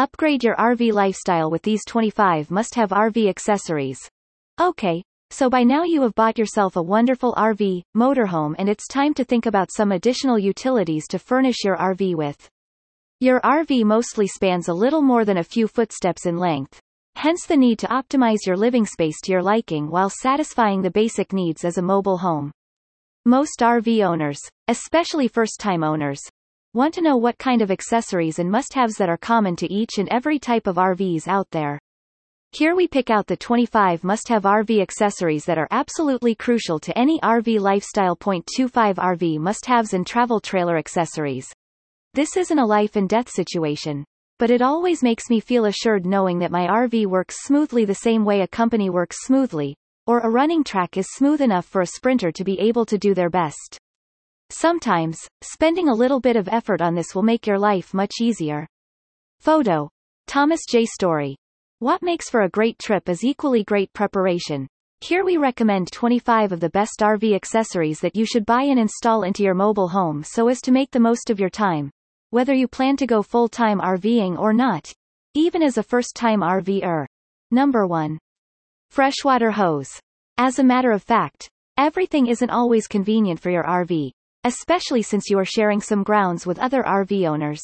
Upgrade your RV lifestyle with these 25 must-have RV accessories. Okay, so by now you have bought yourself a wonderful RV, motorhome and it's time to think about some additional utilities to furnish your RV with. Your RV mostly spans a little more than a few footsteps in length, hence the need to optimize your living space to your liking while satisfying the basic needs as a mobile home. Most RV owners, especially first-time owners, want to know what kind of accessories and must-haves that are common to each and every type of RVs out there. Here we pick out the 25 must-have RV accessories that are absolutely crucial to any RV lifestyle. 25 RV must-haves and travel trailer accessories. This isn't a life and death situation, but it always makes me feel assured knowing that my RV works smoothly the same way a company works smoothly, or a running track is smooth enough for a sprinter to be able to do their best. Sometimes, spending a little bit of effort on this will make your life much easier. Photo. Thomas J. Story. What makes for a great trip is equally great preparation. Here we recommend 25 of the best RV accessories that you should buy and install into your mobile home so as to make the most of your time whether you plan to go full-time RVing or not. Even as a first-time RVer. Number 1. Freshwater hose. As a matter of fact, everything isn't always convenient for your RV, especially since you are sharing some grounds with other RV owners.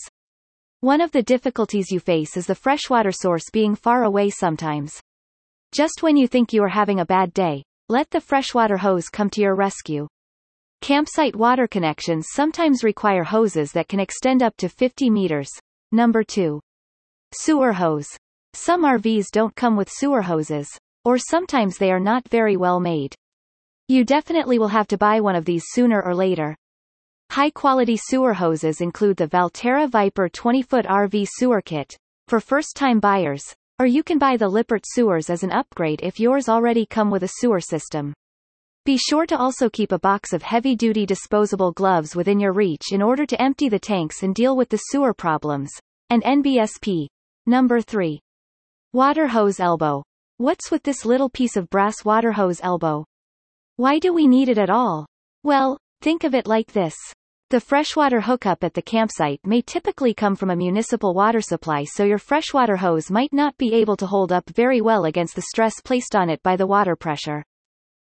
One of the difficulties you face is the freshwater source being far away sometimes. Just when you think you are having a bad day, let the freshwater hose come to your rescue. Campsite water connections sometimes require hoses that can extend up to 50 meters. Number 2. Sewer hose. Some RVs don't come with sewer hoses, or sometimes they are not very well made. You definitely will have to buy one of these sooner or later. High-quality sewer hoses include the Valterra Viper 20-foot RV sewer kit, for first-time buyers, or you can buy the Lippert sewers as an upgrade if yours already come with a sewer system. Be sure to also keep a box of heavy-duty disposable gloves within your reach in order to empty the tanks and deal with the sewer problems. And NBSP. Number 3. Water hose elbow. What's with this little piece of brass water hose elbow? Why do we need it at all? Well, think of it like this. The freshwater hookup at the campsite may typically come from a municipal water supply so your freshwater hose might not be able to hold up very well against the stress placed on it by the water pressure.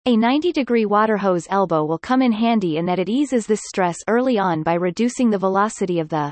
A 90-degree water hose elbow will come in handy in that it eases this stress early on by reducing the velocity of the